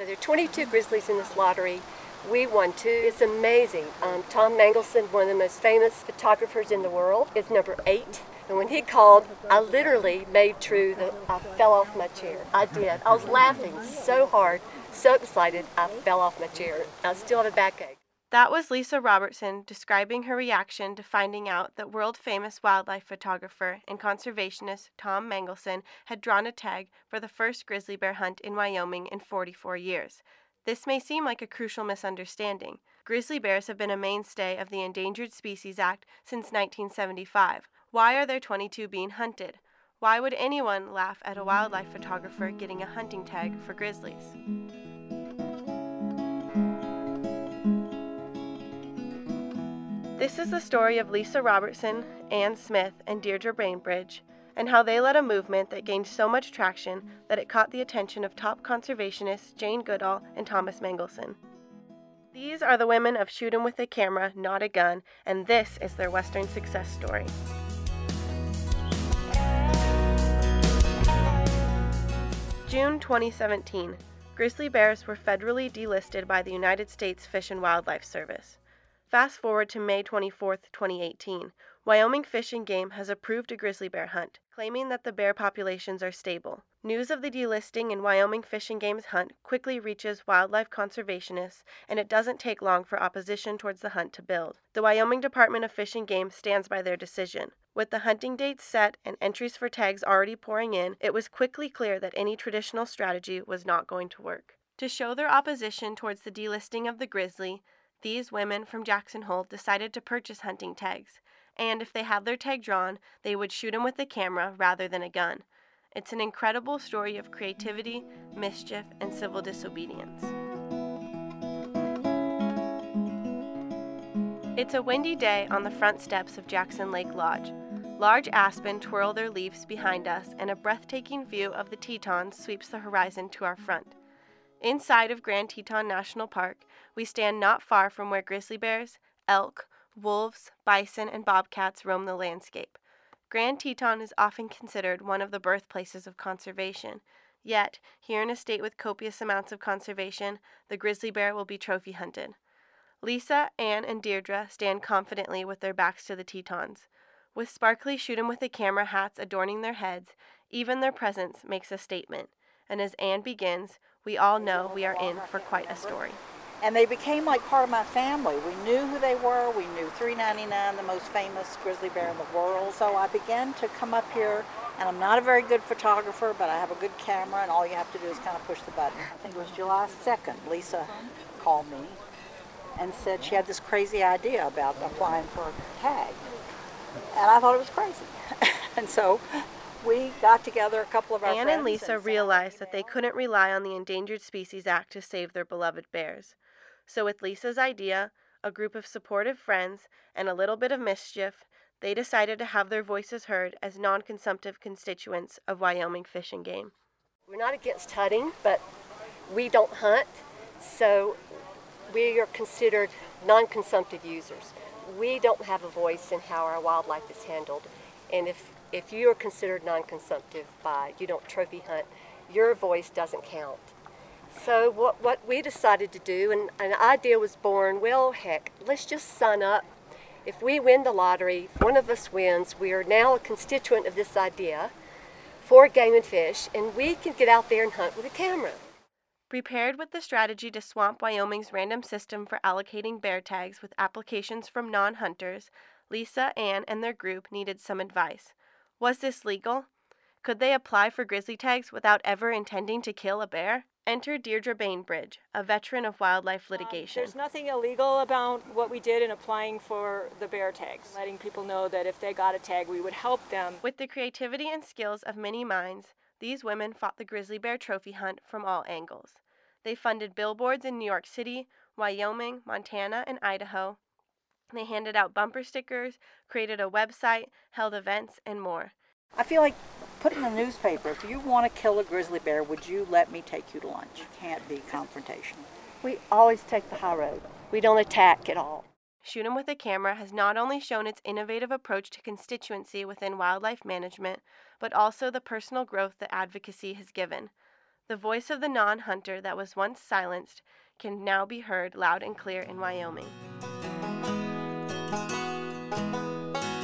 So there are 22 grizzlies in this lottery. We won two. It's amazing. Um, Tom Mangelsen, one of the most famous photographers in the world, is number eight. And when he called, I literally made true that I fell off my chair. I did. I was laughing so hard, so excited, I fell off my chair. I still have a backache. That was Lisa Robertson describing her reaction to finding out that world famous wildlife photographer and conservationist Tom Mangelsen had drawn a tag for the first grizzly bear hunt in Wyoming in 44 years. This may seem like a crucial misunderstanding. Grizzly bears have been a mainstay of the Endangered Species Act since 1975. Why are there 22 being hunted? Why would anyone laugh at a wildlife photographer getting a hunting tag for grizzlies? This is the story of Lisa Robertson, Ann Smith, and Deirdre Bainbridge, and how they led a movement that gained so much traction that it caught the attention of top conservationists Jane Goodall and Thomas Mangelsen. These are the women of Shoot 'em with a Camera, Not a Gun, and this is their Western success story. June 2017. Grizzly bears were federally delisted by the United States Fish and Wildlife Service. Fast forward to May 24, 2018. Wyoming Fish and Game has approved a grizzly bear hunt, claiming that the bear populations are stable. News of the delisting in Wyoming Fish and Game's hunt quickly reaches wildlife conservationists, and it doesn't take long for opposition towards the hunt to build. The Wyoming Department of Fish and Game stands by their decision. With the hunting dates set and entries for tags already pouring in, it was quickly clear that any traditional strategy was not going to work. To show their opposition towards the delisting of the grizzly, these women from Jackson Hole decided to purchase hunting tags, and if they had their tag drawn, they would shoot him with a camera rather than a gun. It's an incredible story of creativity, mischief, and civil disobedience. It's a windy day on the front steps of Jackson Lake Lodge. Large aspen twirl their leaves behind us, and a breathtaking view of the Tetons sweeps the horizon to our front. Inside of Grand Teton National Park, we stand not far from where grizzly bears, elk, wolves, bison, and bobcats roam the landscape. Grand Teton is often considered one of the birthplaces of conservation. Yet, here in a state with copious amounts of conservation, the grizzly bear will be trophy hunted. Lisa, Anne, and Deirdre stand confidently with their backs to the Tetons. With sparkly shoot 'em with a camera hats adorning their heads, even their presence makes a statement. And as Anne begins, we all know we are in for quite a story. And they became like part of my family. We knew who they were. We knew 399, the most famous grizzly bear in the world. So I began to come up here, and I'm not a very good photographer, but I have a good camera, and all you have to do is kind of push the button. I think it was July 2nd, Lisa called me and said she had this crazy idea about applying for a tag. And I thought it was crazy. and so we got together a couple of our Ann and Lisa and realized that they couldn't rely on the Endangered Species Act to save their beloved bears. So, with Lisa's idea, a group of supportive friends, and a little bit of mischief, they decided to have their voices heard as non consumptive constituents of Wyoming Fish and Game. We're not against hunting, but we don't hunt, so we are considered non consumptive users. We don't have a voice in how our wildlife is handled. And if if you are considered non-consumptive by you don't trophy hunt, your voice doesn't count. So what, what we decided to do, and an idea was born, well, heck, let's just sign up. If we win the lottery, one of us wins, we are now a constituent of this idea for game and fish, and we can get out there and hunt with a camera. Prepared with the strategy to swamp Wyoming's random system for allocating bear tags with applications from non hunters, Lisa, Ann, and their group needed some advice. Was this legal? Could they apply for grizzly tags without ever intending to kill a bear? Enter Deirdre Bainbridge, a veteran of wildlife litigation. Um, there's nothing illegal about what we did in applying for the bear tags, letting people know that if they got a tag, we would help them. With the creativity and skills of many minds, these women fought the grizzly bear trophy hunt from all angles. They funded billboards in New York City, Wyoming, Montana, and Idaho, they handed out bumper stickers, created a website, held events, and more. I feel like put in the newspaper if you want to kill a grizzly bear, would you let me take you to lunch? It can't be confrontational. We always take the high road. We don't attack at all. Shoot 'em with a Camera has not only shown its innovative approach to constituency within wildlife management, but also the personal growth that advocacy has given. The voice of the non hunter that was once silenced can now be heard loud and clear in Wyoming.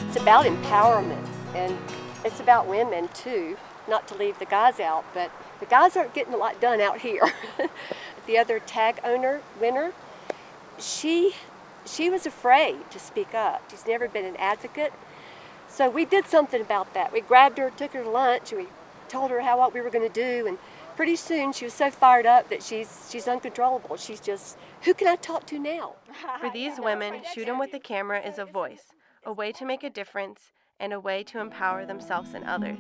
It's about empowerment and it's about women too, not to leave the guys out, but the guys aren't getting a lot done out here. the other tag owner, winner, she she was afraid to speak up. She's never been an advocate. So we did something about that. We grabbed her, took her to lunch, and we told her how what we were going to do and pretty soon she was so fired up that she's she's uncontrollable. She's just who can I talk to now? For these women, shoot 'em with the camera is a voice, a way to make a difference and a way to empower themselves and others.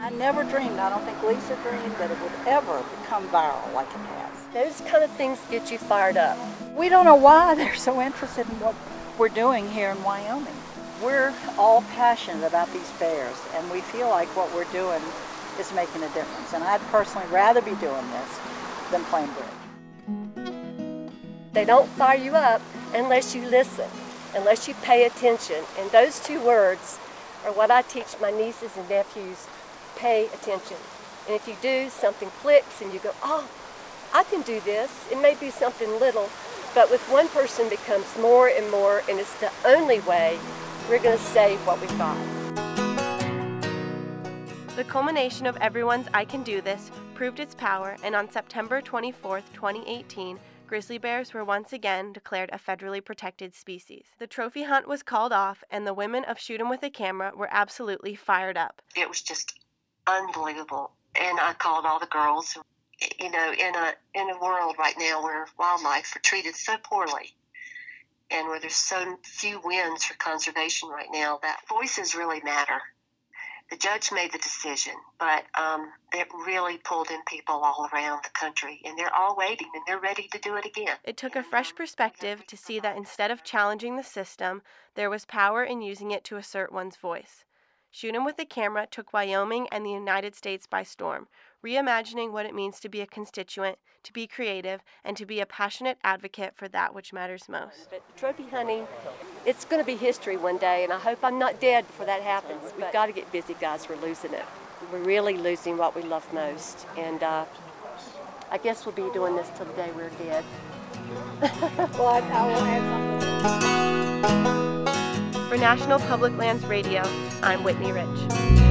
I never dreamed, I don't think Lisa dreamed that it would ever become viral like it has. Those kind of things get you fired up. We don't know why they're so interested in what we're doing here in Wyoming. We're all passionate about these bears and we feel like what we're doing is making a difference. And I'd personally rather be doing this than playing bridge. They don't fire you up unless you listen, unless you pay attention. And those two words are what I teach my nieces and nephews pay attention. And if you do, something clicks and you go, oh, I can do this. It may be something little, but with one person becomes more and more, and it's the only way we're going to save what we've got. The culmination of everyone's I Can Do This proved its power, and on September 24, 2018, grizzly bears were once again declared a federally protected species. The trophy hunt was called off, and the women of Shoot 'em with a Camera were absolutely fired up. It was just unbelievable. And I called all the girls. You know, in a in a world right now where wildlife are treated so poorly, and where there's so few wins for conservation right now, that voices really matter. The judge made the decision, but um, it really pulled in people all around the country, and they're all waiting and they're ready to do it again. It took a fresh perspective to see that instead of challenging the system, there was power in using it to assert one's voice. Shoot 'em with a Camera took Wyoming and the United States by storm, reimagining what it means to be a constituent, to be creative, and to be a passionate advocate for that which matters most. But trophy hunting, it's going to be history one day, and I hope I'm not dead before that happens. We've got to get busy, guys. We're losing it. We're really losing what we love most, and uh, I guess we'll be doing this till the day we're dead. well, I, I will something. For National Public Lands Radio, I'm Whitney Rich.